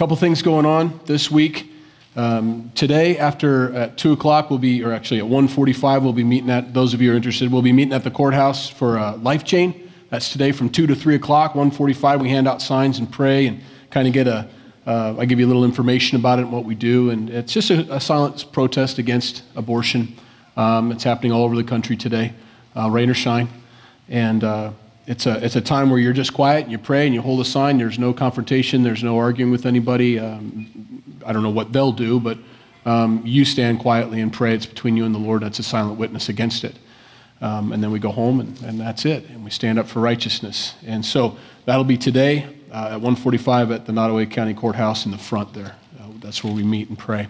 couple things going on this week. Um, today, after at two o'clock, we'll be, or actually at 1:45, we'll be meeting at. Those of you who are interested, we'll be meeting at the courthouse for a life chain. That's today from two to three o'clock. 1:45, we hand out signs and pray and kind of get a. Uh, I give you a little information about it and what we do, and it's just a, a silent protest against abortion. Um, it's happening all over the country today, uh, rain or shine, and. It's a, it's a time where you're just quiet and you pray and you hold a sign. There's no confrontation, there's no arguing with anybody. Um, I don't know what they'll do, but um, you stand quietly and pray. It's between you and the Lord. That's a silent witness against it. Um, and then we go home and, and that's it. And we stand up for righteousness. And so that'll be today uh, at 145 at the Nottoway County Courthouse in the front there. Uh, that's where we meet and pray.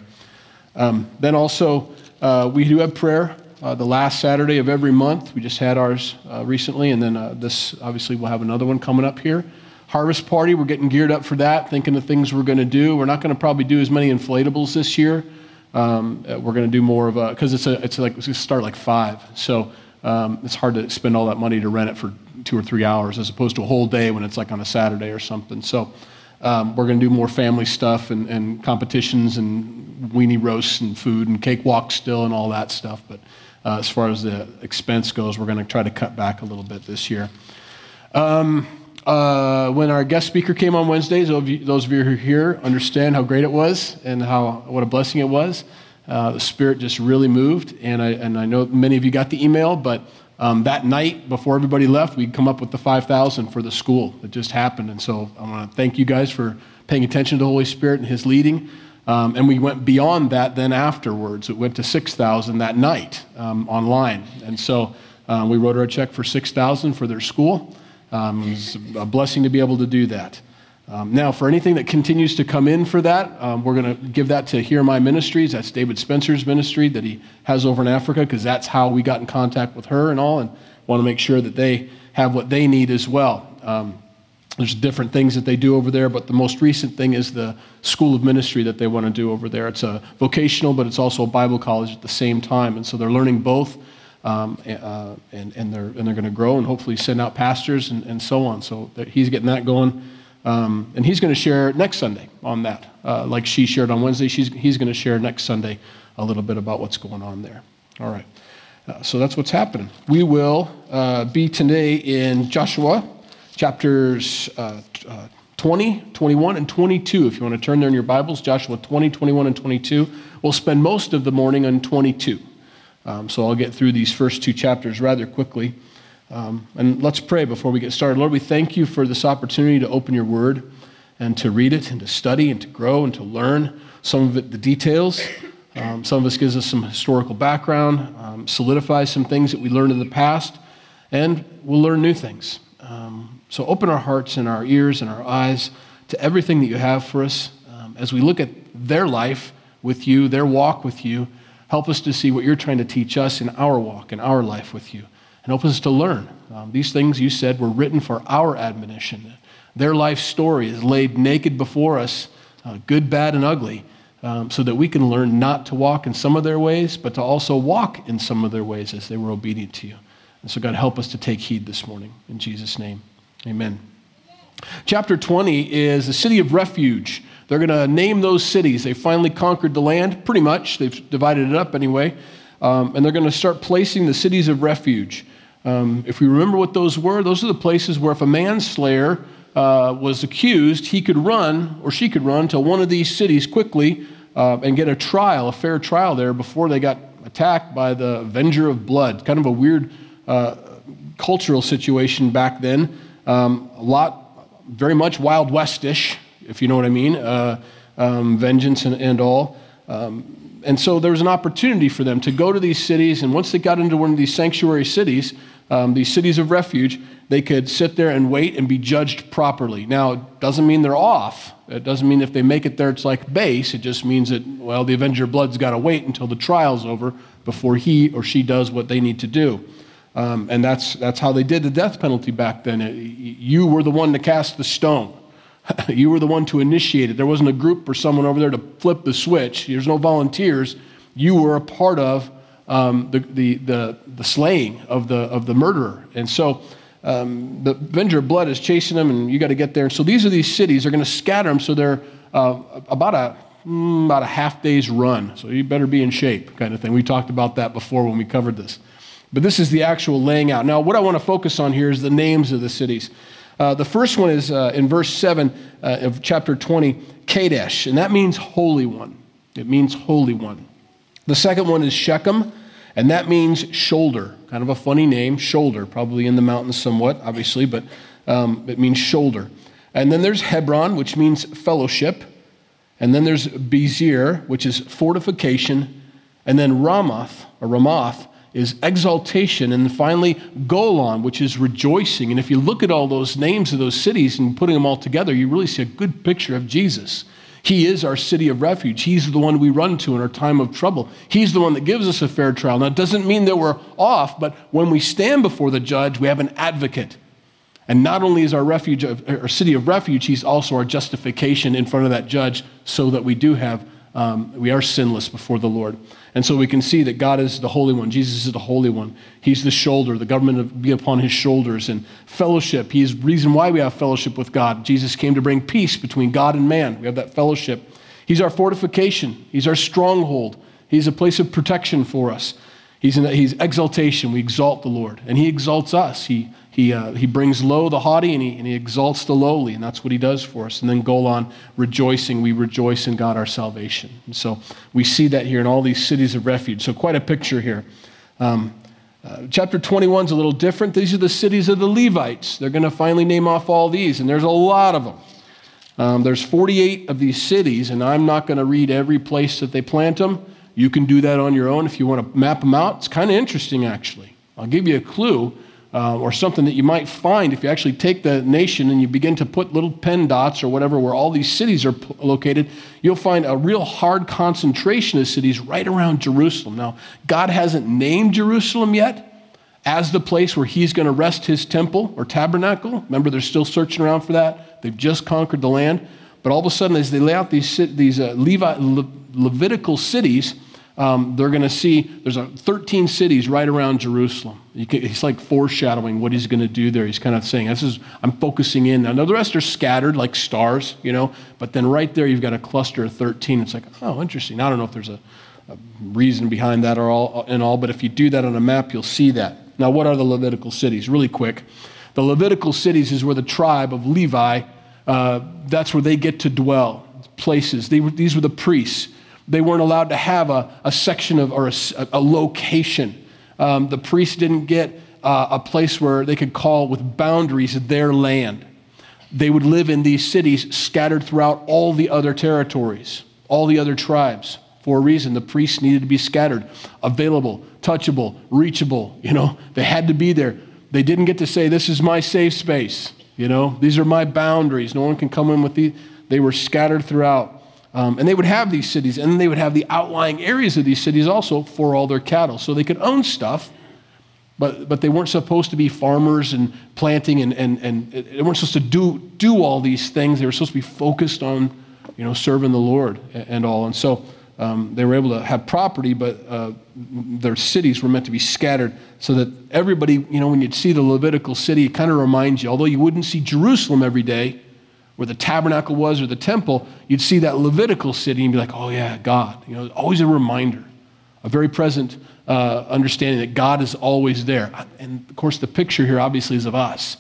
Um, then also, uh, we do have prayer uh, the last Saturday of every month. We just had ours uh, recently, and then uh, this obviously we'll have another one coming up here. Harvest party, we're getting geared up for that, thinking of things we're going to do. We're not going to probably do as many inflatables this year. Um, uh, we're going to do more of a because it's a it's like we start like five, so um, it's hard to spend all that money to rent it for two or three hours as opposed to a whole day when it's like on a Saturday or something. So. Um, we're going to do more family stuff and, and competitions and weenie roasts and food and cake walks still and all that stuff. But as far as the expense goes. We're going to try to cut back a little bit this year. Um, uh, when our guest speaker came on Wednesdays, those of, you, who are here understand how great it was and how what a blessing it was. Uh, the Spirit just really moved, and I, and I know many of you got the email, but um, that night before everybody left, we'd come up with the 5,000 for the school. It just happened, and so I want to thank you guys for paying attention to the Holy Spirit and His leading. Um, and we went beyond that then afterwards. It went to 6,000 that night um, online. And so uh, we wrote her a check for 6,000 for their school. Um, it was a blessing to be able to do that. Um, now, for anything that continues to come in for that, um, we're going to give that to Hear My Ministries. That's David Spencer's ministry that he has over in Africa, because that's how we got in contact with her and all, and want to make sure that they have what they need as well. Um, there's different things that they do over there, but the most recent thing is the School of Ministry that they want to do over there. It's a vocational, but it's also a Bible college at the same time. And so they're learning both, um, uh, and, and, they're, and they're going to grow and hopefully send out pastors and, and so on. So he's getting that going. Um, and he's going to share next Sunday on that. Uh, like she shared on Wednesday, she's, he's going to share next Sunday a little bit about what's going on there. All right. Uh, so that's what's happening. We will uh, be today in Joshua chapters uh, uh, 20, 21, and 22. If you want to turn there in your Bibles, Joshua 20, 21, and 22. We'll spend most of the morning on 22. Um, so I'll get through these first two chapters rather quickly. Um, and let's pray before we get started. Lord, we thank you for this opportunity to open your word and to read it and to study and to grow and to learn some of it, the details. Um, some of us gives us some historical background, um, solidifies some things that we learned in the past, and we'll learn new things. Um, so open our hearts and our ears and our eyes to everything that you have for us um, as we look at their life with you, their walk with you. Help us to see what you're trying to teach us in our walk, in our life with you. And help us to learn. Um, these things you said were written for our admonition. Their life story is laid naked before us, uh, good, bad, and ugly, um, so that we can learn not to walk in some of their ways, but to also walk in some of their ways as they were obedient to you. And so, God, help us to take heed this morning. In Jesus' name. Amen. Chapter 20 is the city of refuge. They're going to name those cities. They finally conquered the land, pretty much. They've divided it up anyway. Um, and they're going to start placing the cities of refuge. Um, if we remember what those were, those are the places where if a manslayer uh, was accused, he could run or she could run to one of these cities quickly uh, and get a trial, a fair trial there before they got attacked by the avenger of blood. Kind of a weird uh, cultural situation back then. Um, a lot, very much Wild Westish, if you know what I mean, uh, um, vengeance and, and all. Um, and so there was an opportunity for them to go to these cities, and once they got into one of these sanctuary cities, um, these cities of refuge, they could sit there and wait and be judged properly. Now, it doesn't mean they're off. It doesn't mean if they make it there, it's like base. It just means that, well, the Avenger Blood's got to wait until the trial's over before he or she does what they need to do. Um, and that's, that's how they did the death penalty back then. You were the one to cast the stone. you were the one to initiate it. There wasn't a group or someone over there to flip the switch. There's no volunteers. You were a part of um, the, the, the, the, slaying of the, of the murderer. And so um, the avenger of blood is chasing them, and you got to get there. And so these are these cities. They're going to scatter them so they're uh, about a mm, about a half day's run. So you better be in shape, kind of thing. We talked about that before when we covered this. But this is the actual laying out. Now, what I want to focus on here is the names of the cities. Uh, the first one is uh, in verse 7 uh, of chapter 20, Kadesh, and that means holy one. It means holy one. The second one is Shechem, and that means shoulder. Kind of a funny name, shoulder, probably in the mountains somewhat, obviously, but um, it means shoulder. And then there's Hebron, which means fellowship. And then there's Bezer, which is fortification. And then Ramoth, or Ramoth, is exaltation. And finally, Golan, which is rejoicing. And if you look at all those names of those cities and putting them all together, you really see a good picture of Jesus. He is our city of refuge. He's the one we run to in our time of trouble. He's the one that gives us a fair trial. Now, it doesn't mean that we're off, but when we stand before the judge, we have an advocate. And not only is our refuge, our city of refuge, he's also our justification in front of that judge so that we do have, um, we are sinless before the Lord. And so we can see that God is the Holy One. Jesus is the Holy One. He's the shoulder. The government be upon his shoulders. And fellowship, he's the reason why we have fellowship with God. Jesus came to bring peace between God and man. We have that fellowship. He's our fortification. He's our stronghold. He's a place of protection for us. He's, in, he's exaltation. We exalt the Lord. And he exalts us. He he, uh, he brings low the haughty and he, and he exalts the lowly, and that's what he does for us. And then Golan, rejoicing, we rejoice in God our salvation. And so we see that here in all these cities of refuge. So, quite a picture here. Um, uh, chapter 21 is a little different. These are the cities of the Levites. They're going to finally name off all these, and there's a lot of them. Um, there's 48 of these cities, and I'm not going to read every place that they plant them. You can do that on your own if you want to map them out. It's kind of interesting, actually. I'll give you a clue uh, or something that you might find if you actually take the nation and you begin to put little pen dots or whatever where all these cities are p- located, you'll find a real hard concentration of cities right around Jerusalem. Now, God hasn't named Jerusalem yet as the place where he's going to rest his temple or tabernacle. Remember, they're still searching around for that. They've just conquered the land. But all of a sudden, as they lay out these, these uh, Levi, Le- Levitical cities, um, they're going to see there's a 13 cities right around Jerusalem. Can, he's like foreshadowing what he's going to do there. He's kind of saying, "This is I'm focusing in." Now the rest are scattered like stars, you know, but then right there you've got a cluster of 13. It's like, oh, interesting. I don't know if there's a, a reason behind that or all and all, but if you do that on a map, you'll see that. Now, what are the Levitical cities? Really quick, the Levitical cities is where the tribe of Levi. Uh, that's where they get to dwell. Places. They, these were the priests they weren't allowed to have a, a section of or a, a location. Um, the priests didn't get uh, a place where they could call with boundaries their land. They would live in these cities scattered throughout all the other territories, all the other tribes. For a reason, the priests needed to be scattered, available, touchable, reachable. You know, they had to be there. They didn't get to say, This is my safe space. You know, these are my boundaries. No one can come in with these. They were scattered throughout. Um, and they would have these cities, and then they would have the outlying areas of these cities also for all their cattle. So they could own stuff, but, but they weren't supposed to be farmers and planting, and, and, and they weren't supposed to do, do all these things. They were supposed to be focused on you know, serving the Lord and all. And so um, they were able to have property, but uh, their cities were meant to be scattered so that everybody, you know, when you'd see the Levitical city, it kind of reminds you, although you wouldn't see Jerusalem every day, where the tabernacle was or the temple, you'd see that Levitical city and be like, oh, yeah, God. You know, always a reminder, a very present uh, understanding that God is always there. And of course, the picture here obviously is of us.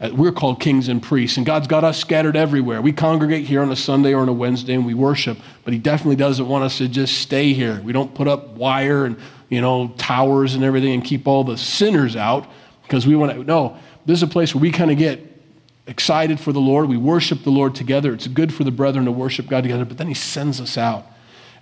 Uh, we're called kings and priests, and God's got us scattered everywhere. We congregate here on a Sunday or on a Wednesday and we worship, but He definitely doesn't want us to just stay here. We don't put up wire and, you know, towers and everything and keep all the sinners out because we want to. No, this is a place where we kind of get excited for the Lord. We worship the Lord together. It's good for the brethren to worship God together, but then He sends us out.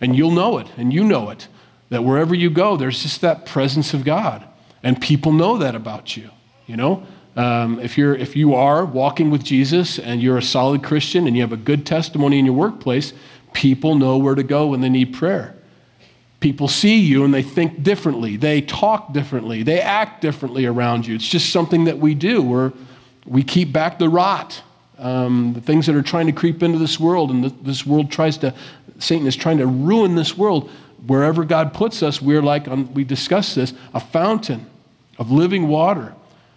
And you'll know it, and you know it, that wherever you go, there's just that presence of God. And people know that about you, you know? Um, if, you're, if you are walking with Jesus and you're a solid Christian and you have a good testimony in your workplace, people know where to go when they need prayer. People see you and they think differently. They talk differently. They act differently around you. It's just something that we do. We're, we keep back the rot, um, the things that are trying to creep into this world, and this world tries to, Satan is trying to ruin this world. Wherever God puts us, we're like, um, we discussed this, a fountain of living water.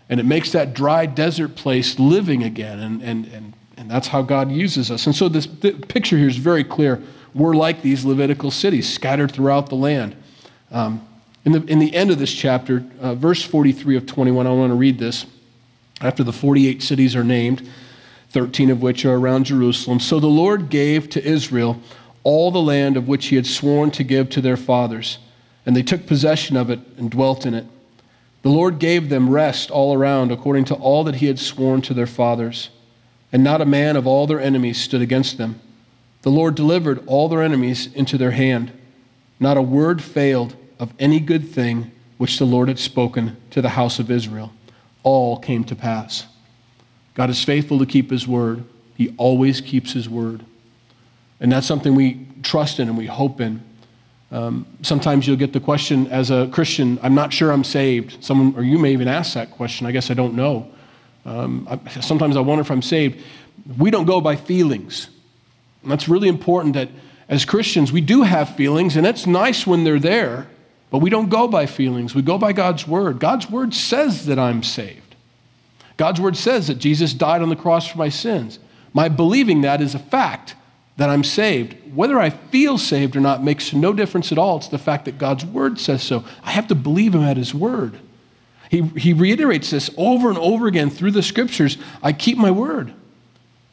And it makes that dry desert place living again. And, and, and And that's how God uses us. And so this picture here is very clear. We're like these Levitical cities scattered throughout the land. Um, in, the, in the end of this chapter, uh, verse 43 of 21, I want to read this. After the 48 cities are named, 13 of which are around Jerusalem. So the Lord gave to Israel all the land of which he had sworn to give to their fathers, and they took possession of it and dwelt in it. The Lord gave them rest all around, according to all that he had sworn to their fathers, and not a man of all their enemies stood against them. The Lord delivered all their enemies into their hand. Not a word failed of any good thing which the Lord had spoken to the house of Israel. All came to pass. God is faithful to keep his word. He always keeps his word. And that's something we trust in and we hope in. Um, sometimes you'll get the question as a Christian, I'm not sure I'm saved. Someone, or you may even ask that question. I guess I don't know. Um, I, sometimes I wonder if I'm saved. We don't go by feelings. And that's really important that as Christians, we do have feelings, and it's nice when they're there, but we don't go by feelings. We go by God's word. God's word says that I'm saved. God's word says that Jesus died on the cross for my sins. My believing that is a fact that I'm saved. Whether I feel saved or not makes no difference at all. It's the fact that God's word says so. I have to believe him at his word. He, he reiterates this over and over again through the scriptures I keep my word.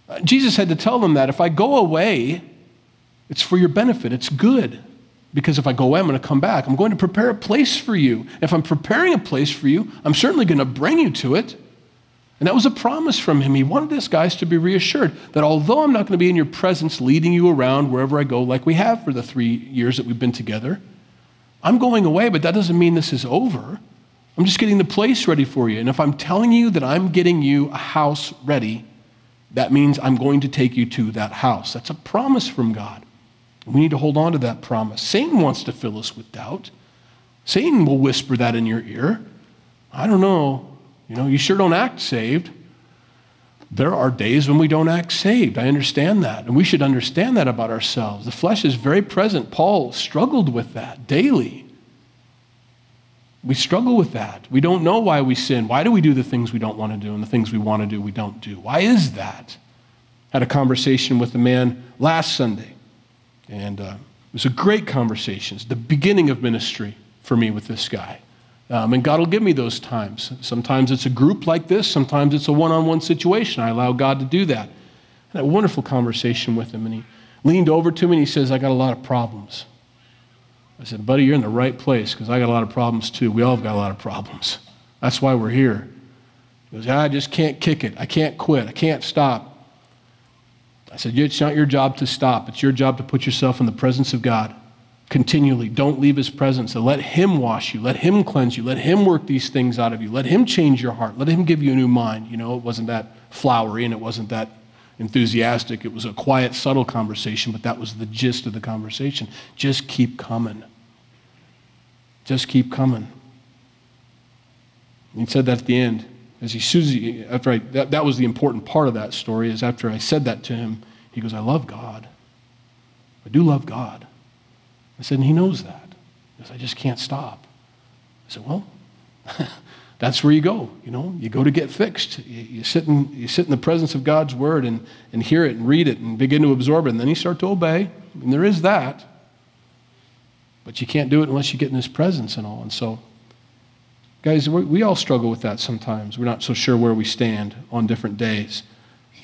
Uh, Jesus had to tell them that if I go away, it's for your benefit, it's good. Because if I go away, I'm going to come back. I'm going to prepare a place for you. If I'm preparing a place for you, I'm certainly going to bring you to it. And that was a promise from him. He wanted his guys to be reassured that although I'm not going to be in your presence leading you around wherever I go, like we have for the three years that we've been together, I'm going away, but that doesn't mean this is over. I'm just getting the place ready for you. And if I'm telling you that I'm getting you a house ready, that means I'm going to take you to that house. That's a promise from God. We need to hold on to that promise. Satan wants to fill us with doubt. Satan will whisper that in your ear. I don't know. You know, you sure don't act saved. There are days when we don't act saved. I understand that. And we should understand that about ourselves. The flesh is very present. Paul struggled with that daily. We struggle with that. We don't know why we sin. Why do we do the things we don't want to do and the things we want to do we don't do? Why is that? I had a conversation with a man last Sunday, and uh, it was a great conversation. It's the beginning of ministry for me with this guy. Um, and God will give me those times. Sometimes it's a group like this, sometimes it's a one on one situation. I allow God to do that. Had a wonderful conversation with him, and he leaned over to me and he says, I got a lot of problems. I said, Buddy, you're in the right place because I got a lot of problems too. We all have got a lot of problems. That's why we're here. He goes, I just can't kick it. I can't quit. I can't stop. I said, It's not your job to stop. It's your job to put yourself in the presence of God continually. Don't leave his presence. So let him wash you. Let him cleanse you. Let him work these things out of you. Let him change your heart. Let him give you a new mind. You know, it wasn't that flowery and it wasn't that enthusiastic. It was a quiet, subtle conversation, but that was the gist of the conversation. Just keep coming. Just keep coming. he said that at the end. As he Susie, after I, that, that was the important part of that story, is after I said that to him, he goes, I love God. I do love God. I said, and he knows that. He goes, I just can't stop. I said, well, that's where you go. You know, you go to get fixed. You, you, sit in, you sit in the presence of God's word and, and hear it and read it and begin to absorb it. And then you start to obey. And there is that. But you can't do it unless you get in his presence and all. And so, guys, we all struggle with that sometimes. We're not so sure where we stand on different days.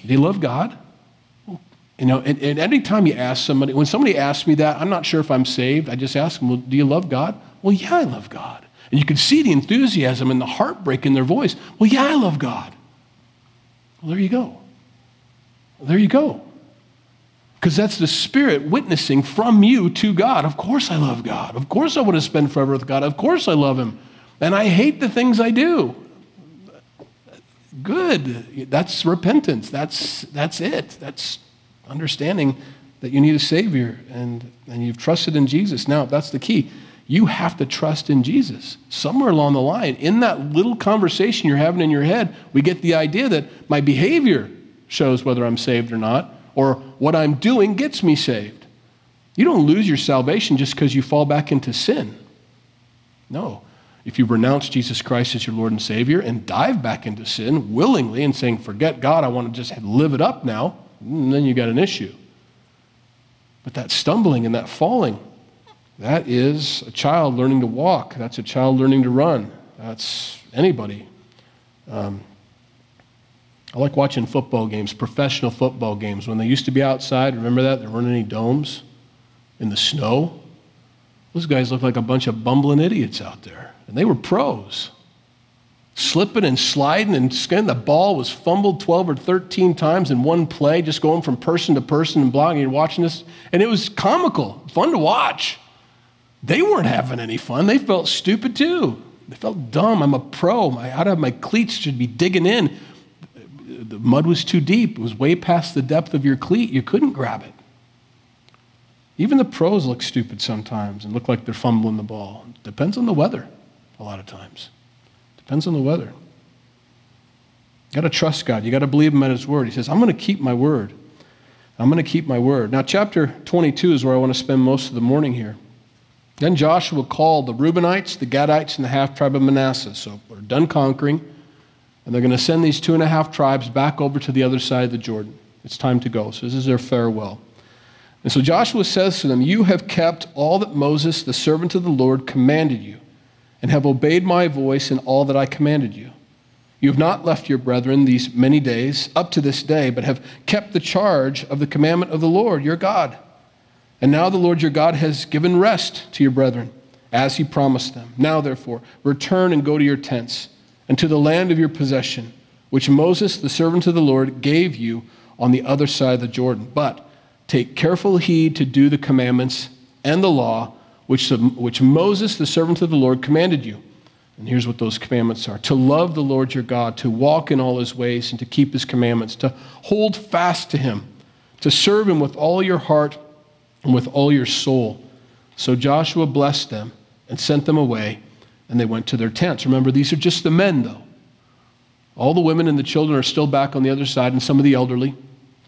Do you love God? You know, and, and any time you ask somebody, when somebody asks me that, I'm not sure if I'm saved. I just ask them, well, do you love God? Well, yeah, I love God. And you can see the enthusiasm and the heartbreak in their voice. Well, yeah, I love God. Well, there you go. Well, there you go. Because that's the Spirit witnessing from you to God. Of course I love God. Of course I want to spend forever with God. Of course I love Him. And I hate the things I do. Good. That's repentance. That's, that's it. That's understanding that you need a Savior and, and you've trusted in Jesus. Now, that's the key. You have to trust in Jesus. Somewhere along the line, in that little conversation you're having in your head, we get the idea that my behavior shows whether I'm saved or not, or what I'm doing gets me saved. You don't lose your salvation just because you fall back into sin. No. If you renounce Jesus Christ as your Lord and Savior and dive back into sin willingly and saying, forget God, I want to just live it up now, then you got an issue. But that stumbling and that falling, that is a child learning to walk. That's a child learning to run. That's anybody. Um, I like watching football games, professional football games. When they used to be outside, remember that? There weren't any domes in the snow. Those guys looked like a bunch of bumbling idiots out there. And they were pros. Slipping and sliding and skinning. The ball was fumbled 12 or 13 times in one play, just going from person to person and blocking. You're watching this, and it was comical, fun to watch. They weren't having any fun. They felt stupid too. They felt dumb. I'm a pro. My, out of my cleats should be digging in. The mud was too deep. It was way past the depth of your cleat. You couldn't grab it. Even the pros look stupid sometimes and look like they're fumbling the ball. Depends on the weather a lot of times. Depends on the weather. You got to trust God. You got to believe Him at His word. He says, I'm going to keep my word. I'm going to keep my word. Now, chapter 22 is where I want to spend most of the morning here. Then Joshua called the Reubenites, the Gadites, and the half tribe of Manasseh. So we're done conquering, and they're going to send these two and a half tribes back over to the other side of the Jordan. It's time to go. So this is their farewell. And so Joshua says to them, You have kept all that Moses, the servant of the Lord, commanded you and have obeyed my voice in all that I commanded you. You have not left your brethren these many days up to this day, but have kept the charge of the commandment of the Lord your God. And now the Lord your God has given rest to your brethren, as he promised them. Now, therefore, return and go to your tents and to the land of your possession, which Moses, the servant of the Lord, gave you on the other side of the Jordan. But take careful heed to do the commandments and the law which, which Moses, the servant of the Lord, commanded you. And here's what those commandments are to love the Lord your God, to walk in all his ways, and to keep his commandments, to hold fast to him, to serve him with all your heart and with all your soul. So Joshua blessed them and sent them away, and they went to their tents. Remember, these are just the men, though. All the women and the children are still back on the other side, and some of the elderly.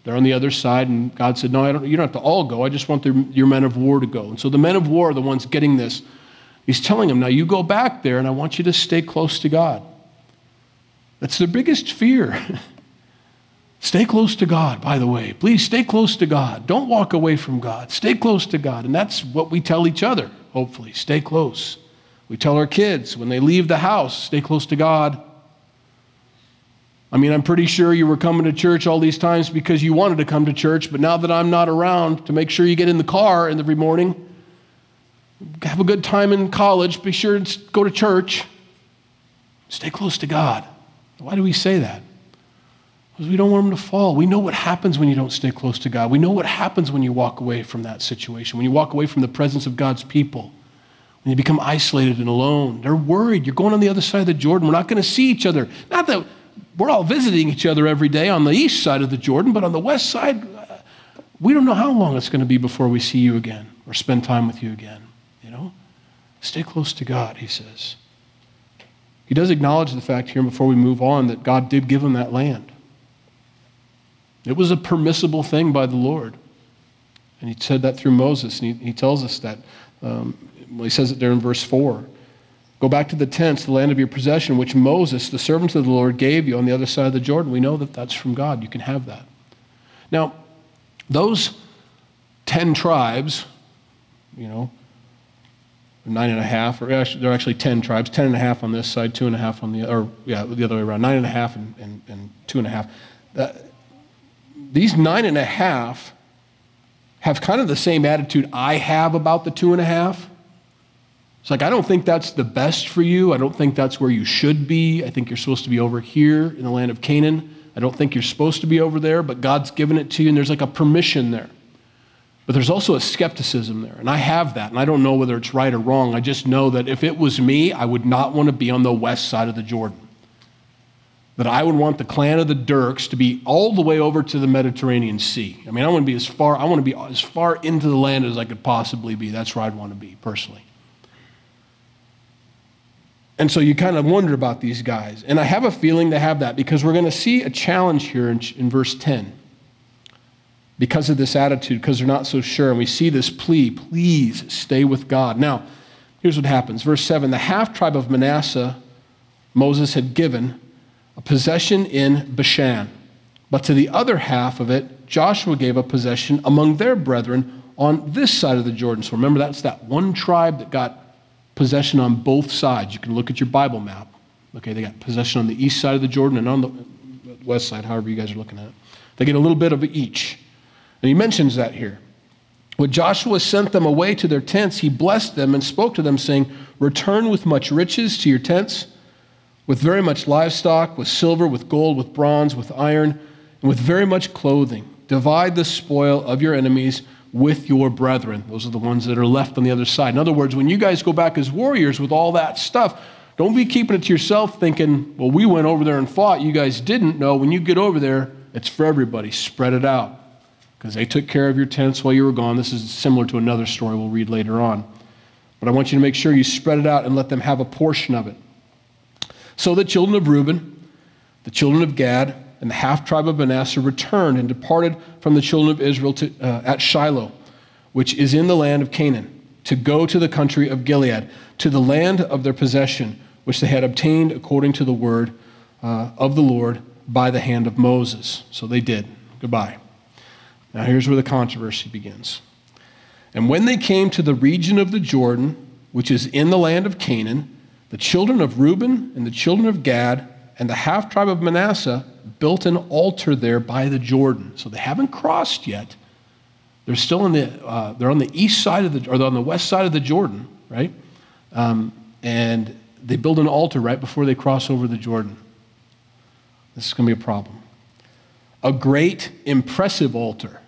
They're on the other side, and God said, No, don't, you don't have to all go. I just want the, your men of war to go. And so the men of war are the ones getting this. He's telling them, Now you go back there, and I want you to stay close to God. That's their biggest fear. stay close to God, by the way. Please stay close to God. Don't walk away from God. Stay close to God. And that's what we tell each other, hopefully. Stay close. We tell our kids when they leave the house, stay close to God. I mean, I'm pretty sure you were coming to church all these times because you wanted to come to church, but now that I'm not around, to make sure you get in the car every morning, have a good time in college, be sure to go to church, stay close to God. Why do we say that? Because we don't want them to fall. We know what happens when you don't stay close to God. We know what happens when you walk away from that situation, when you walk away from the presence of God's people, when you become isolated and alone. They're worried. You're going on the other side of the Jordan. We're not going to see each other. Not that we're all visiting each other every day on the east side of the Jordan, but on the west side, uh, we don't know how long it's going to be before we see you again or spend time with you again. You know? Stay close to God, he says. He does acknowledge the fact here before we move on that God did give him that land. It was a permissible thing by the Lord. And he said that through Moses. And he, he tells us that. Um, well, he says it there in verse 4. Go back to the tents, the land of your possession, which Moses, the servant of the Lord, gave you on the other side of the Jordan. We know that that's from God. You can have that. Now, those 10 tribes, you know, nine and a half, or they're actually 10 tribes, 10 and a half on this side, two and a half on the other, or yeah, the other way around, nine and a half and, and, and two and a half. Uh, these nine and a half have kind of the same attitude I have about the two and a half. It's like, I don't think that's the best for you. I don't think that's where you should be. I think you're supposed to be over here in the land of Canaan. I don't think you're supposed to be over there, but God's given it to you, and there's like a permission there. But there's also a skepticism there, and I have that, and I don't know whether it's right or wrong. I just know that if it was me, I would not want to be on the west side of the Jordan. That I would want the clan of the Dirks to be all the way over to the Mediterranean Sea. I mean, I want to be as far, I want to be as far into the land as I could possibly be. That's where I'd want to be, personally. And so you kind of wonder about these guys. And I have a feeling to have that because we're going to see a challenge here in, in verse 10 because of this attitude, because they're not so sure. And we see this plea please stay with God. Now, Here's what happens. Verse 7 The half tribe of Manasseh Moses had given a possession in Bashan, but to the other half of it, Joshua gave a possession among their brethren on this side of the Jordan. So remember, that's that one tribe that got possession on both sides. You can look at your Bible map. Okay, they got possession on the east side of the Jordan and on the west side, however you guys are looking at it. They get a little bit of each. And he mentions that here. When Joshua sent them away to their tents, he blessed them and spoke to them, saying, Return with much riches to your tents, with very much livestock, with silver, with gold, with bronze, with iron, and with very much clothing. Divide the spoil of your enemies with your brethren. Those are the ones that are left on the other side. In other words, when you guys go back as warriors with all that stuff, don't be keeping it to yourself thinking, well, we went over there and fought, you guys didn't. No, when you get over there, it's for everybody. Spread it out because they took care of your tents while you were gone. This is similar to another story we'll read later on. But I want you to make sure you spread it out and let them have a portion of it. So the children of Reuben, the children of Gad, and the half tribe of Manasseh returned and departed from the children of Israel to, uh, at Shiloh, which is in the land of Canaan, to go to the country of Gilead, to the land of their possession, which they had obtained according to the word uh, of the Lord by the hand of Moses. So they did. Goodbye. Now, here's where the controversy begins. And when they came to the region of the Jordan, which is in the land of Canaan, the children of Reuben and the children of Gad and the half tribe of Manasseh built an altar there by the Jordan. So they haven't crossed yet. They're still in the, uh, they're on the east side of the, or on the west side of the Jordan, right? Um, and they build an altar right before they cross over the Jordan. This is going to be a problem a great, impressive altar.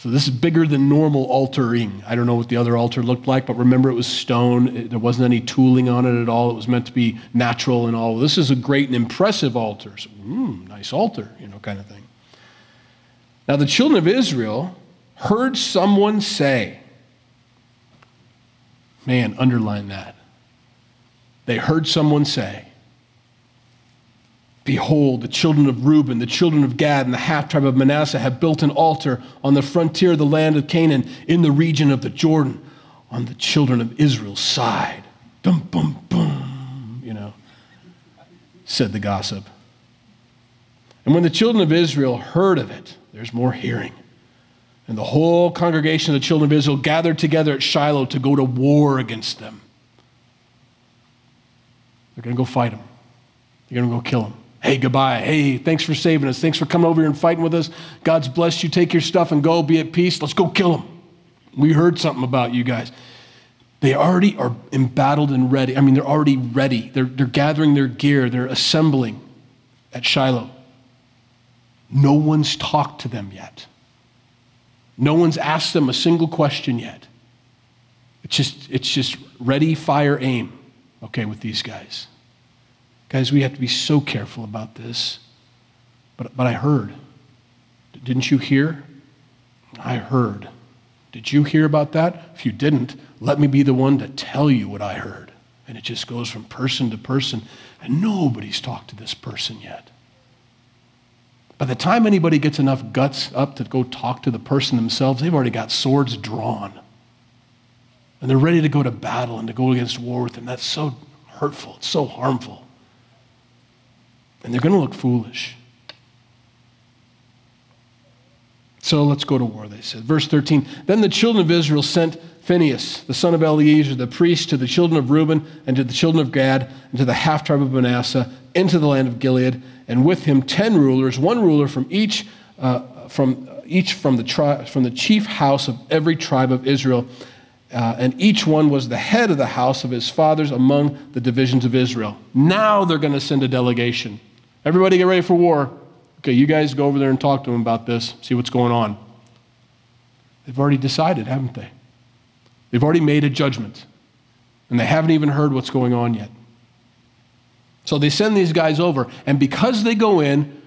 So this is bigger than normal altering. I don't know what the other altar looked like, but remember it was stone. It, there wasn't any tooling on it at all. It was meant to be natural and all. This is a great and impressive altar. So, mm, nice altar, you know, kind of thing. Now the children of Israel heard someone say, man, underline that. They heard someone say, Behold, the children of Reuben, the children of Gad, and the half tribe of Manasseh have built an altar on the frontier of the land of Canaan in the region of the Jordan on the children of Israel's side. Dum, bum, bum, you know, said the gossip. And when the children of Israel heard of it, there's more hearing. And the whole congregation of the children of Israel gathered together at Shiloh to go to war against them. They're going to go fight them. They're going to go kill them. Hey, goodbye. Hey, thanks for saving us. Thanks for coming over here and fighting with us. God's blessed you. Take your stuff and go. Be at peace. Let's go kill them. We heard something about you guys. They already are embattled and ready. I mean, they're already ready. They're, they're gathering their gear, they're assembling at Shiloh. No one's talked to them yet. No one's asked them a single question yet. It's just, it's just ready, fire, aim, okay, with these guys. Guys, we have to be so careful about this. But, but I heard. Didn't you hear? I heard. Did you hear about that? If you didn't, let me be the one to tell you what I heard. And it just goes from person to person, and nobody's talked to this person yet. By the time anybody gets enough guts up to go talk to the person themselves, they've already got swords drawn. And they're ready to go to battle and to go against war with them. That's so hurtful, it's so harmful and they're going to look foolish. So let's go to war, they said. Verse 13 Then the children of Israel sent Phinehas, the son of Eleazar, the priest, to the children of Reuben and to the children of Gad and to the half tribe of Manasseh into the land of Gilead, and with him ten rulers, one ruler from each, uh, from each from the, tri- from the chief house of every tribe of Israel. Uh, and each one was the head of the house of his fathers among the divisions of Israel. Now they're going to send a delegation. Everybody get ready for war. Okay, you guys go over there and talk to them about this, see what's going on. They've already decided, haven't they? They've already made a judgment, and they haven't even heard what's going on yet. So they send these guys over, and because they go in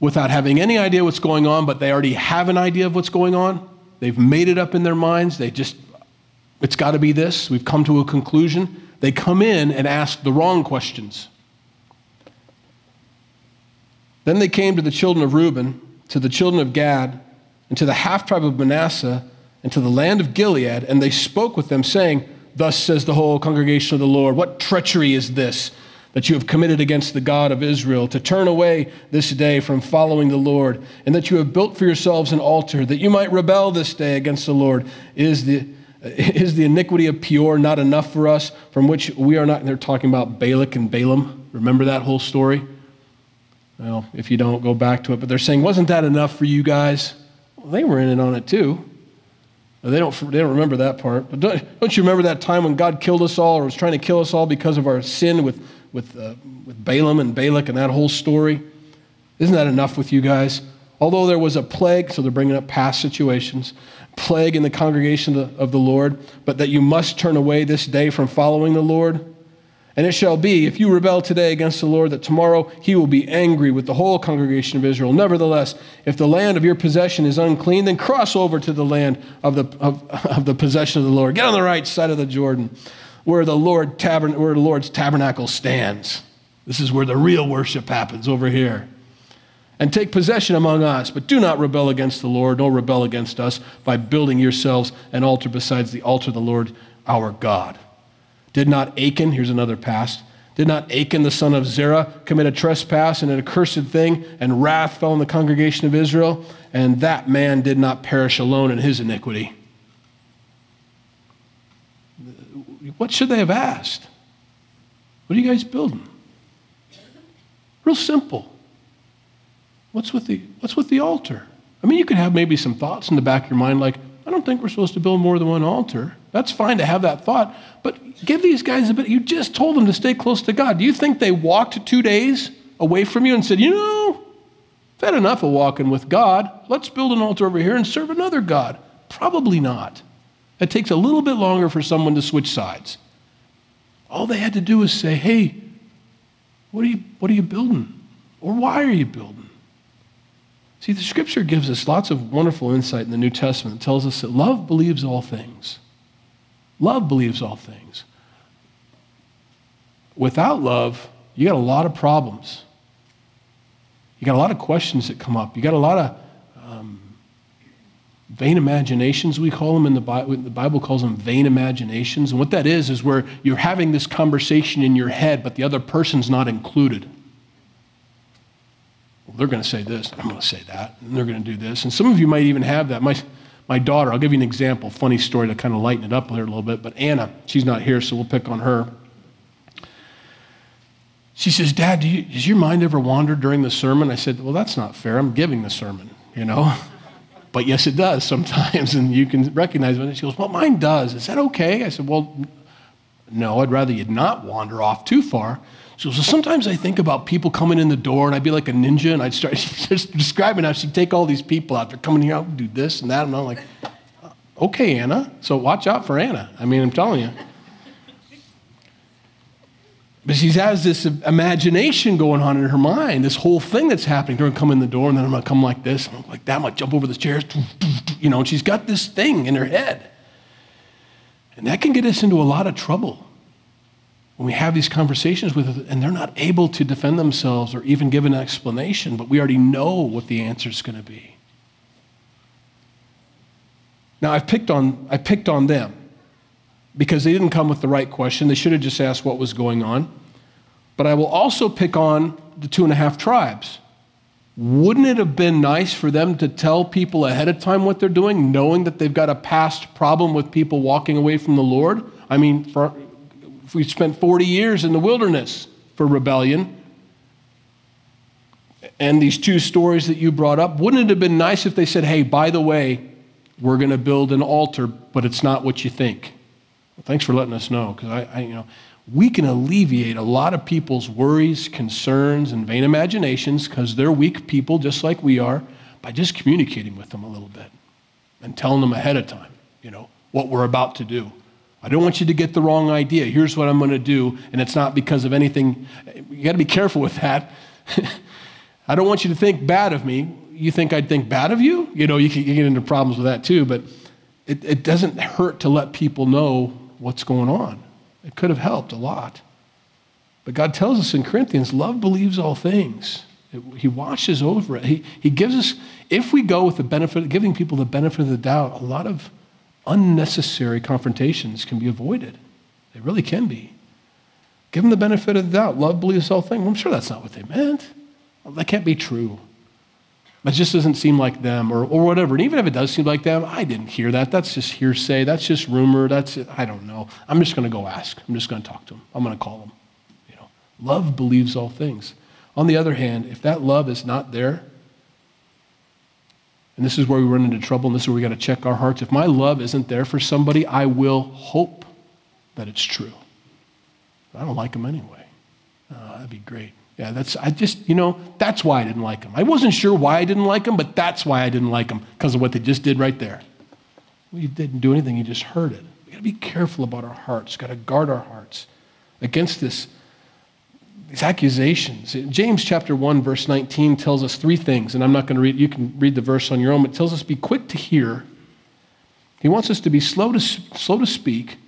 without having any idea what's going on, but they already have an idea of what's going on, they've made it up in their minds, they just, it's got to be this, we've come to a conclusion. They come in and ask the wrong questions. Then they came to the children of Reuben, to the children of Gad, and to the half tribe of Manasseh, and to the land of Gilead, and they spoke with them, saying, Thus says the whole congregation of the Lord. What treachery is this that you have committed against the God of Israel, to turn away this day from following the Lord, and that you have built for yourselves an altar, that you might rebel this day against the Lord? Is the is the iniquity of Peor not enough for us, from which we are not? They're talking about Balak and Balaam. Remember that whole story? Well, if you don't, go back to it. But they're saying, wasn't that enough for you guys? Well, they were in it on it too. They don't, they don't remember that part. But don't, don't you remember that time when God killed us all or was trying to kill us all because of our sin with, with, uh, with Balaam and Balak and that whole story? Isn't that enough with you guys? Although there was a plague, so they're bringing up past situations, plague in the congregation of the, of the Lord, but that you must turn away this day from following the Lord. And it shall be, if you rebel today against the Lord, that tomorrow he will be angry with the whole congregation of Israel. Nevertheless, if the land of your possession is unclean, then cross over to the land of the, of, of the possession of the Lord. Get on the right side of the Jordan, where the, Lord tabern- where the Lord's tabernacle stands. This is where the real worship happens, over here. And take possession among us, but do not rebel against the Lord, nor rebel against us by building yourselves an altar besides the altar of the Lord our God. Did not Achan, here's another past, did not Achan the son of Zerah commit a trespass and an accursed thing, and wrath fell on the congregation of Israel? And that man did not perish alone in his iniquity. What should they have asked? What are you guys building? Real simple. What's with the, what's with the altar? I mean, you could have maybe some thoughts in the back of your mind like, I don't think we're supposed to build more than one altar. That's fine to have that thought, but give these guys a bit. You just told them to stay close to God. Do you think they walked two days away from you and said, You know, I've had enough of walking with God. Let's build an altar over here and serve another God? Probably not. It takes a little bit longer for someone to switch sides. All they had to do was say, Hey, what are you, what are you building? Or why are you building? See, the scripture gives us lots of wonderful insight in the New Testament. It tells us that love believes all things. Love believes all things. Without love, you got a lot of problems. You got a lot of questions that come up. You got a lot of um, vain imaginations, we call them in the Bible. The Bible calls them vain imaginations. And what that is, is where you're having this conversation in your head, but the other person's not included well, they're going to say this, I'm going to say that, and they're going to do this. And some of you might even have that. My, my daughter, I'll give you an example, funny story to kind of lighten it up here a little bit, but Anna, she's not here, so we'll pick on her. She says, Dad, do you, does your mind ever wander during the sermon? I said, Well, that's not fair. I'm giving the sermon, you know? but yes, it does sometimes, and you can recognize it. She goes, Well, mine does. Is that okay? I said, Well, no, I'd rather you'd not wander off too far. So, so sometimes I think about people coming in the door, and I'd be like a ninja, and I'd start just describing how she'd take all these people out. They're coming here, I'll do this and that, and I'm like, okay, Anna. So watch out for Anna. I mean, I'm telling you. But she has this imagination going on in her mind, this whole thing that's happening. They're going to come in the door, and then I'm going to come like this, and I'm like that. I'm going to jump over the chairs, you know, and she's got this thing in her head. And that can get us into a lot of trouble when we have these conversations with them and they're not able to defend themselves or even give an explanation, but we already know what the answer is going to be. Now, I've picked on, I picked on them because they didn't come with the right question. They should have just asked what was going on. But I will also pick on the two and a half tribes. Wouldn't it have been nice for them to tell people ahead of time what they're doing, knowing that they've got a past problem with people walking away from the Lord? I mean, for, we spent 40 years in the wilderness for rebellion, and these two stories that you brought up, wouldn't it have been nice if they said, hey, by the way, we're going to build an altar, but it's not what you think? Well, thanks for letting us know, because I, I, you know, we can alleviate a lot of people's worries, concerns, and vain imaginations, because they're weak people just like we are, by just communicating with them a little bit and telling them ahead of time, you know, what we're about to do. I don't want you to get the wrong idea. Here's what I'm going to do, and it's not because of anything. You got to be careful with that. I don't want you to think bad of me. You think I'd think bad of you? You know, you can get into problems with that too, but it, it doesn't hurt to let people know what's going on. It could have helped a lot. But God tells us in Corinthians love believes all things. He watches over it. He, he gives us, if we go with the benefit, of giving people the benefit of the doubt, a lot of unnecessary confrontations can be avoided. They really can be. Give them the benefit of the doubt. Love believes all things. Well, I'm sure that's not what they meant. Well, that can't be true. That just doesn't seem like them or, or whatever. And even if it does seem like them, I didn't hear that. That's just hearsay. That's just rumor. That's, it. I don't know. I'm just going to go ask. I'm just going to talk to them. I'm going to call them. You know, love believes all things. On the other hand, if that love is not there, and this is where we run into trouble, and this is where we got to check our hearts. If my love isn't there for somebody, I will hope that it's true. I don't like them anyway. Oh, that'd be great. Yeah, that's, I just, you know, that's why I didn't like them. I wasn't sure why I didn't like them, but that's why I didn't like them, because of what they just did right there. Well, you didn't do anything, you just heard it. We got to be careful about our hearts, got to guard our hearts against this these accusations. James chapter 1, verse 19 tells us three things, and I'm not going to read, you can read the verse on your own. It tells us be quick to hear. He wants us to be slow to, slow to speak,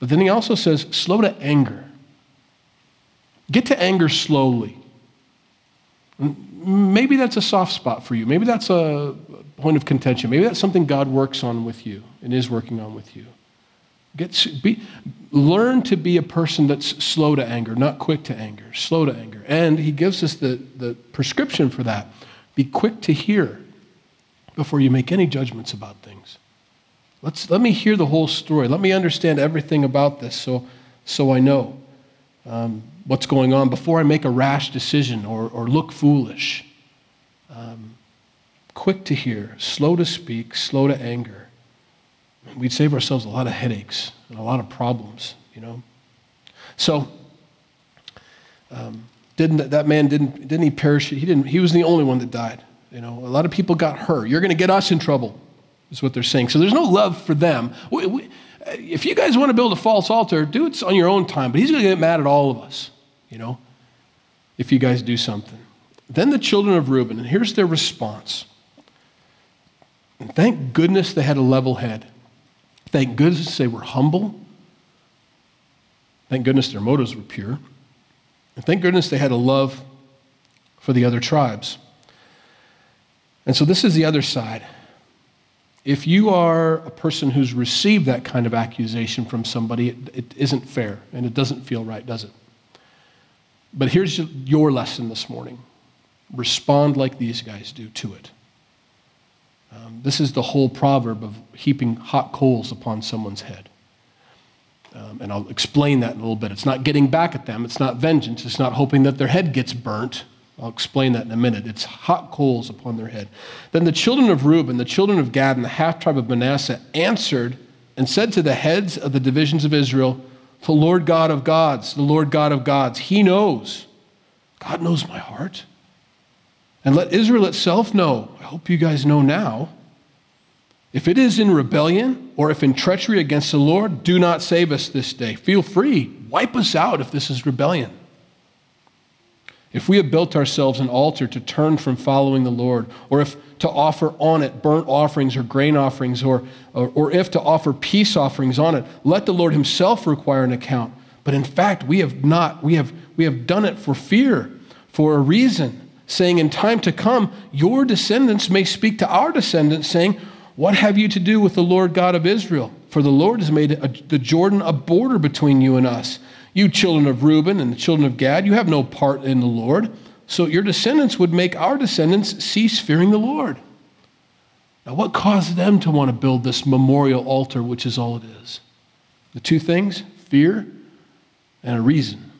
but then he also says slow to anger. Get to anger slowly. Maybe that's a soft spot for you. Maybe that's a point of contention. Maybe that's something God works on with you and is working on with you. Get, be, learn to be a person that's slow to anger, not quick to anger, slow to anger. And he gives us the, the prescription for that. Be quick to hear before you make any judgments about things. Let's, let me hear the whole story. Let me understand everything about this so, so I know um, what's going on before I make a rash decision or, or look foolish. Um, quick to hear, slow to speak, slow to anger we'd save ourselves a lot of headaches and a lot of problems, you know. So, um, didn't that man didn't didn't he perish? He didn't. He was the only one that died. You know, a lot of people got hurt. You're going to get us in trouble, is what they're saying. So there's no love for them. We, we, if you guys want to build a false altar, do it on your own time. But he's going to get mad at all of us, you know, if you guys do something. Then the children of Reuben, and here's their response. And thank goodness they had a level head. Thank goodness they were humble. Thank goodness their motives were pure. And thank goodness they had a love for the other tribes. And so this is the other side. If you are a person who's received that kind of accusation from somebody, it, it isn't fair and it doesn't feel right, does it? But here's your lesson this morning respond like these guys do to it. Um, this is the whole proverb of heaping hot coals upon someone's head. Um, and I'll explain that in a little bit. It's not getting back at them, it's not vengeance, it's not hoping that their head gets burnt. I'll explain that in a minute. It's hot coals upon their head. Then the children of Reuben, the children of Gad, and the half tribe of Manasseh answered and said to the heads of the divisions of Israel, The Lord God of gods, the Lord God of gods, He knows. God knows my heart. And let Israel itself know. I hope you guys know now. If it is in rebellion or if in treachery against the Lord, do not save us this day. Feel free. Wipe us out if this is rebellion. If we have built ourselves an altar to turn from following the Lord, or if to offer on it burnt offerings or grain offerings, or, or, or, if to offer peace offerings on it, let the Lord Himself require an account. But in fact, we have not, we have, we have done it for fear, for a reason saying, In time to come, your descendants may speak to our descendants, saying, What have you to do with the Lord God of Israel? For the Lord has made a, the Jordan a border between you and us. You children of Reuben and the children of Gad, you have no part in the Lord. So your descendants would make our descendants cease fearing the Lord. Now, what caused them to want to build this memorial altar, which is all it is? The two things fear and a reason.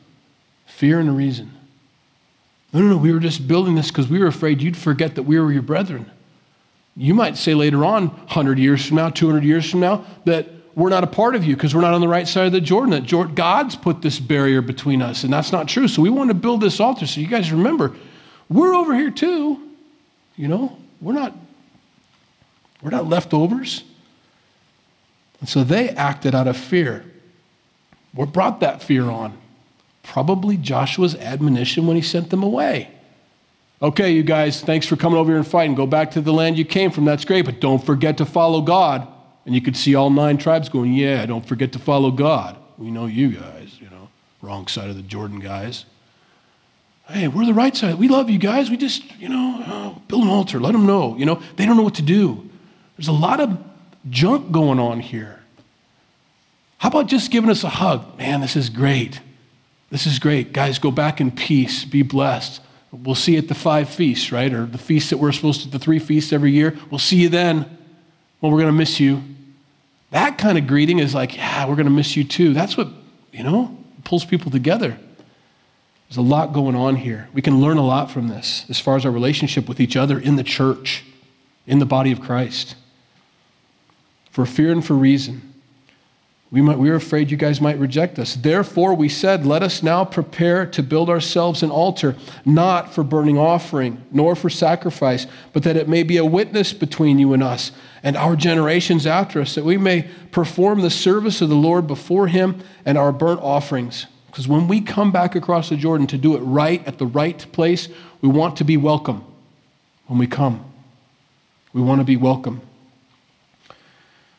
Fear and a reason. No, no, no, we were just building this because we were afraid you'd forget that we were your brethren. You might say later on, 100 years from now, 200 years from now, that we're not a part of you because we're not on the right side of the Jordan. That God's put this barrier between us, and that's not true. So we want to build this altar so you guys remember, we're over here too. You know, we're not, we're not leftovers. And so they acted out of fear. What brought that fear on? Probably Joshua's admonition when he sent them away. Okay, you guys, thanks for coming over here and fighting. Go back to the land you came from. That's great, but don't forget to follow God. And you could see all nine tribes going, Yeah, don't forget to follow God. We know you guys, you know, wrong side of the Jordan guys. Hey, we're the right side. We love you guys. We just, you know, uh, build an altar. Let them know. You know, they don't know what to do. There's a lot of junk going on here. How about just giving us a hug? Man, this is great. This is great. Guys, go back in peace. Be blessed. We'll see you at the five feasts, right? Or the feasts that we're supposed to, the three feasts every year. We'll see you then. Well, we're going to miss you. That kind of greeting is like, yeah, we're going to miss you too. That's what, you know, pulls people together. There's a lot going on here. We can learn a lot from this as far as our relationship with each other in the church, in the body of Christ. For fear and for reason. We, might, we were afraid you guys might reject us. Therefore, we said, Let us now prepare to build ourselves an altar, not for burning offering, nor for sacrifice, but that it may be a witness between you and us and our generations after us, that we may perform the service of the Lord before Him and our burnt offerings. Because when we come back across the Jordan to do it right at the right place, we want to be welcome when we come. We want to be welcome.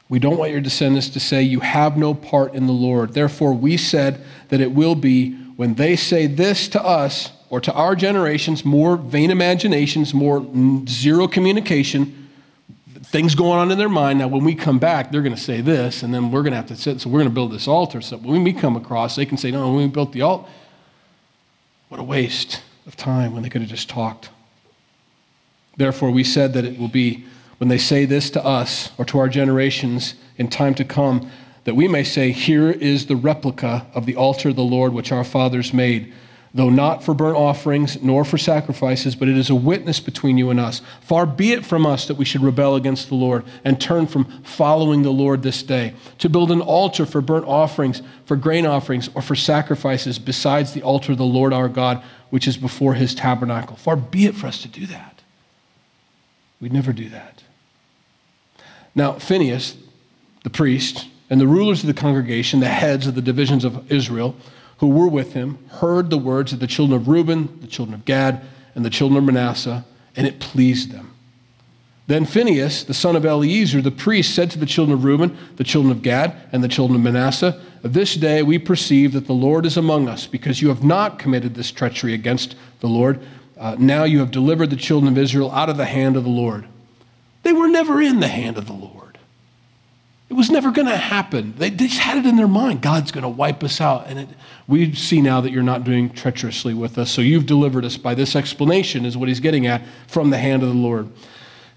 We don't want your descendants to say, You have no part in the Lord. Therefore, we said that it will be when they say this to us or to our generations, more vain imaginations, more zero communication, things going on in their mind. Now, when we come back, they're going to say this, and then we're going to have to sit. So, we're going to build this altar. So, when we come across, they can say, No, we built the altar, what a waste of time when they could have just talked. Therefore, we said that it will be when they say this to us or to our generations in time to come, that we may say, Here is the replica of the altar of the Lord which our fathers made, though not for burnt offerings nor for sacrifices, but it is a witness between you and us. Far be it from us that we should rebel against the Lord and turn from following the Lord this day, to build an altar for burnt offerings, for grain offerings, or for sacrifices besides the altar of the Lord our God, which is before his tabernacle. Far be it for us to do that. We'd never do that. Now, Phinehas, the priest, and the rulers of the congregation, the heads of the divisions of Israel, who were with him, heard the words of the children of Reuben, the children of Gad, and the children of Manasseh, and it pleased them. Then Phinehas, the son of Eleazar, the priest, said to the children of Reuben, the children of Gad, and the children of Manasseh, This day we perceive that the Lord is among us, because you have not committed this treachery against the Lord. Uh, now you have delivered the children of Israel out of the hand of the Lord. They were never in the hand of the Lord. It was never going to happen. They just had it in their mind God's going to wipe us out. And it, we see now that you're not doing treacherously with us. So you've delivered us by this explanation, is what he's getting at, from the hand of the Lord.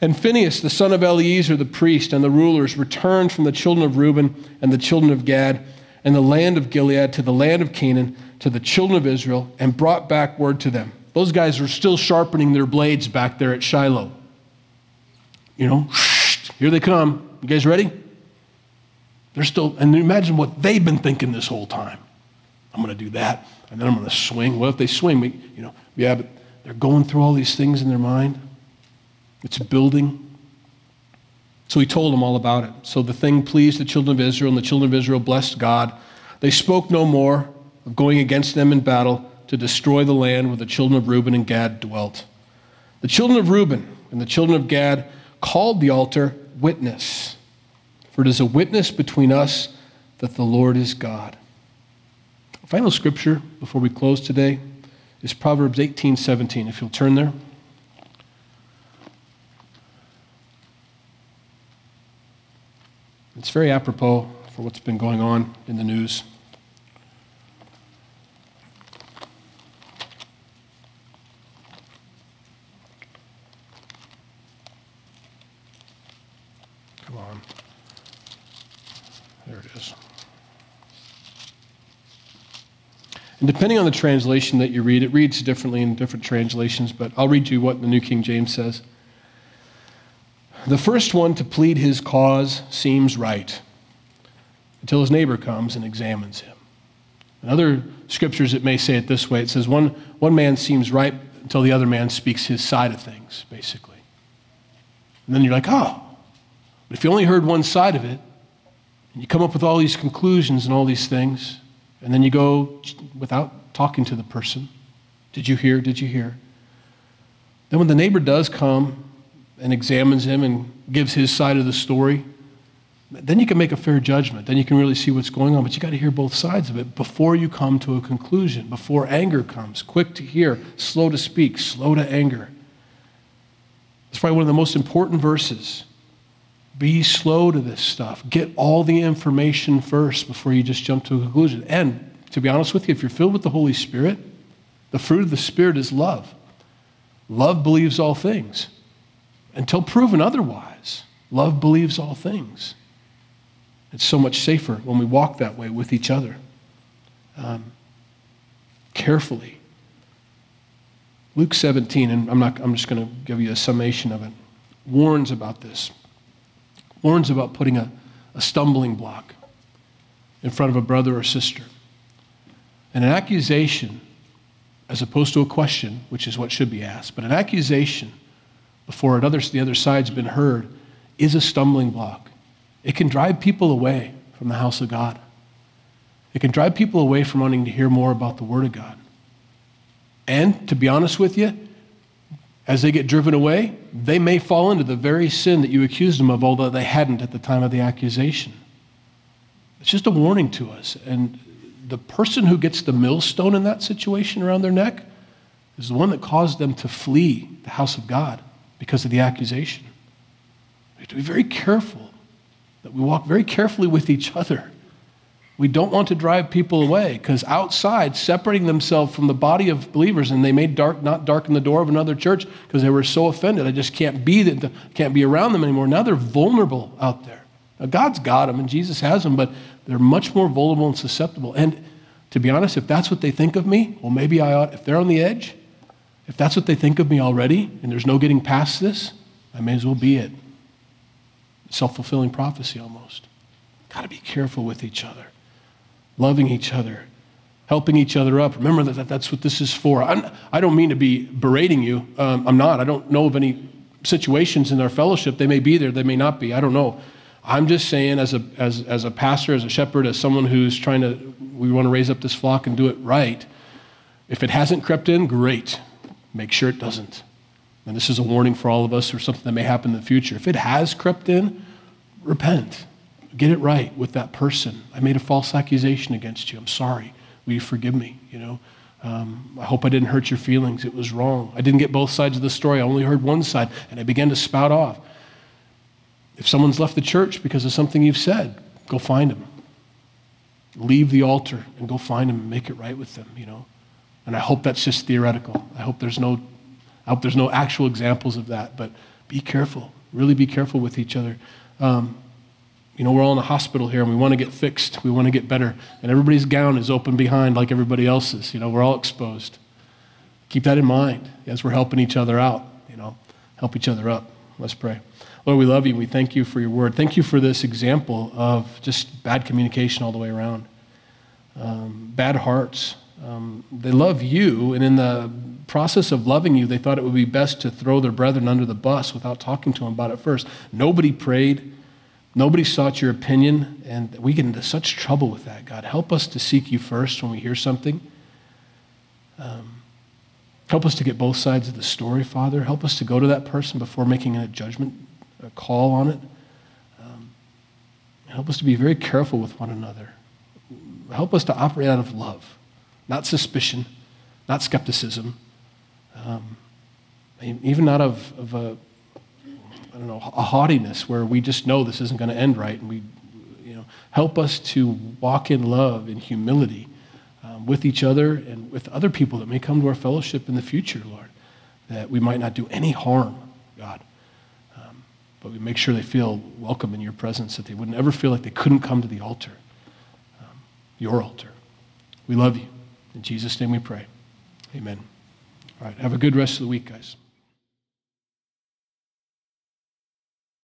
And Phinehas, the son of Eleazar, the priest, and the rulers returned from the children of Reuben and the children of Gad and the land of Gilead to the land of Canaan to the children of Israel and brought back word to them. Those guys were still sharpening their blades back there at Shiloh. You know, here they come. You guys ready? They're still, and imagine what they've been thinking this whole time. I'm going to do that, and then I'm going to swing. Well, if they swing, we, you know, yeah, but they're going through all these things in their mind. It's building. So he told them all about it. So the thing pleased the children of Israel, and the children of Israel blessed God. They spoke no more of going against them in battle to destroy the land where the children of Reuben and Gad dwelt. The children of Reuben and the children of Gad called the altar witness. For it is a witness between us that the Lord is God. Final scripture before we close today is Proverbs 18 17. If you'll turn there. It's very apropos for what's been going on in the news. And depending on the translation that you read, it reads differently in different translations, but I'll read you what the New King James says. The first one to plead his cause seems right until his neighbor comes and examines him. In other scriptures, it may say it this way it says, one, one man seems right until the other man speaks his side of things, basically. And then you're like, oh, but if you only heard one side of it, and you come up with all these conclusions and all these things, and then you go without talking to the person. Did you hear? Did you hear? Then, when the neighbor does come and examines him and gives his side of the story, then you can make a fair judgment. Then you can really see what's going on. But you got to hear both sides of it before you come to a conclusion, before anger comes. Quick to hear, slow to speak, slow to anger. It's probably one of the most important verses Be slow to this stuff. Get all the information first before you just jump to a conclusion. And to be honest with you, if you're filled with the Holy Spirit, the fruit of the Spirit is love. Love believes all things. Until proven otherwise, love believes all things. It's so much safer when we walk that way with each other. Um, carefully. Luke 17, and I'm, not, I'm just going to give you a summation of it, warns about this. Warns about putting a, a stumbling block in front of a brother or sister. And an accusation, as opposed to a question, which is what should be asked, but an accusation before another, the other side's been heard is a stumbling block. It can drive people away from the house of God. It can drive people away from wanting to hear more about the Word of God. And to be honest with you, as they get driven away, they may fall into the very sin that you accused them of, although they hadn't at the time of the accusation. It's just a warning to us. And the person who gets the millstone in that situation around their neck is the one that caused them to flee the house of God because of the accusation. We have to be very careful that we walk very carefully with each other. We don't want to drive people away because outside, separating themselves from the body of believers, and they may dark, not darken the door of another church because they were so offended. I just can't be, the, can't be around them anymore. Now they're vulnerable out there. Now, God's got them and Jesus has them, but they're much more vulnerable and susceptible. And to be honest, if that's what they think of me, well, maybe I ought, if they're on the edge, if that's what they think of me already, and there's no getting past this, I may as well be it. Self fulfilling prophecy almost. Got to be careful with each other loving each other, helping each other up. Remember that that's what this is for. I'm, I do not mean to be berating you. Um, I'm not. I don't know of any situations in our fellowship. They may be there, they may not be. I don't know. I'm just saying, as a, as, as a pastor, as a shepherd, as someone who's trying to, we want to raise up this flock and do it right. If it hasn't crept in, great. Make sure it doesn't. And this is a warning for all of us or something that may happen in the future. If it has crept in, repent. Get it right with that person. I made a false accusation against you. I'm sorry. Will you forgive me? You know, um, I hope I didn't hurt your feelings. It was wrong. I didn't get both sides of the story. I only heard one side, and I began to spout off. If someone's left the church because of something you've said, go find them. Leave the altar and go find them and make it right with them, you know. And I hope that's just theoretical. I hope there's no, I hope there's no actual examples of that. But be careful. Really be careful with each other. Um, you know, we're all in a hospital here and we want to get fixed. We want to get better. And everybody's gown is open behind like everybody else's. You know, we're all exposed. Keep that in mind as we're helping each other out. You know, help each other up. Let's pray. Lord, we love you. We thank you for your word. Thank you for this example of just bad communication all the way around. Um, bad hearts. Um, they love you, and in the process of loving you, they thought it would be best to throw their brethren under the bus without talking to them about it first. Nobody prayed. Nobody sought your opinion, and we get into such trouble with that. God, help us to seek you first when we hear something. Um, help us to get both sides of the story, Father. Help us to go to that person before making a judgment, a call on it. Um, help us to be very careful with one another. Help us to operate out of love, not suspicion, not skepticism, um, even not of, of a I don't know, a haughtiness where we just know this isn't going to end right. And we, you know, help us to walk in love and humility um, with each other and with other people that may come to our fellowship in the future, Lord, that we might not do any harm, God. Um, but we make sure they feel welcome in your presence, that they wouldn't ever feel like they couldn't come to the altar, um, your altar. We love you. In Jesus' name we pray. Amen. All right. Have a good rest of the week, guys.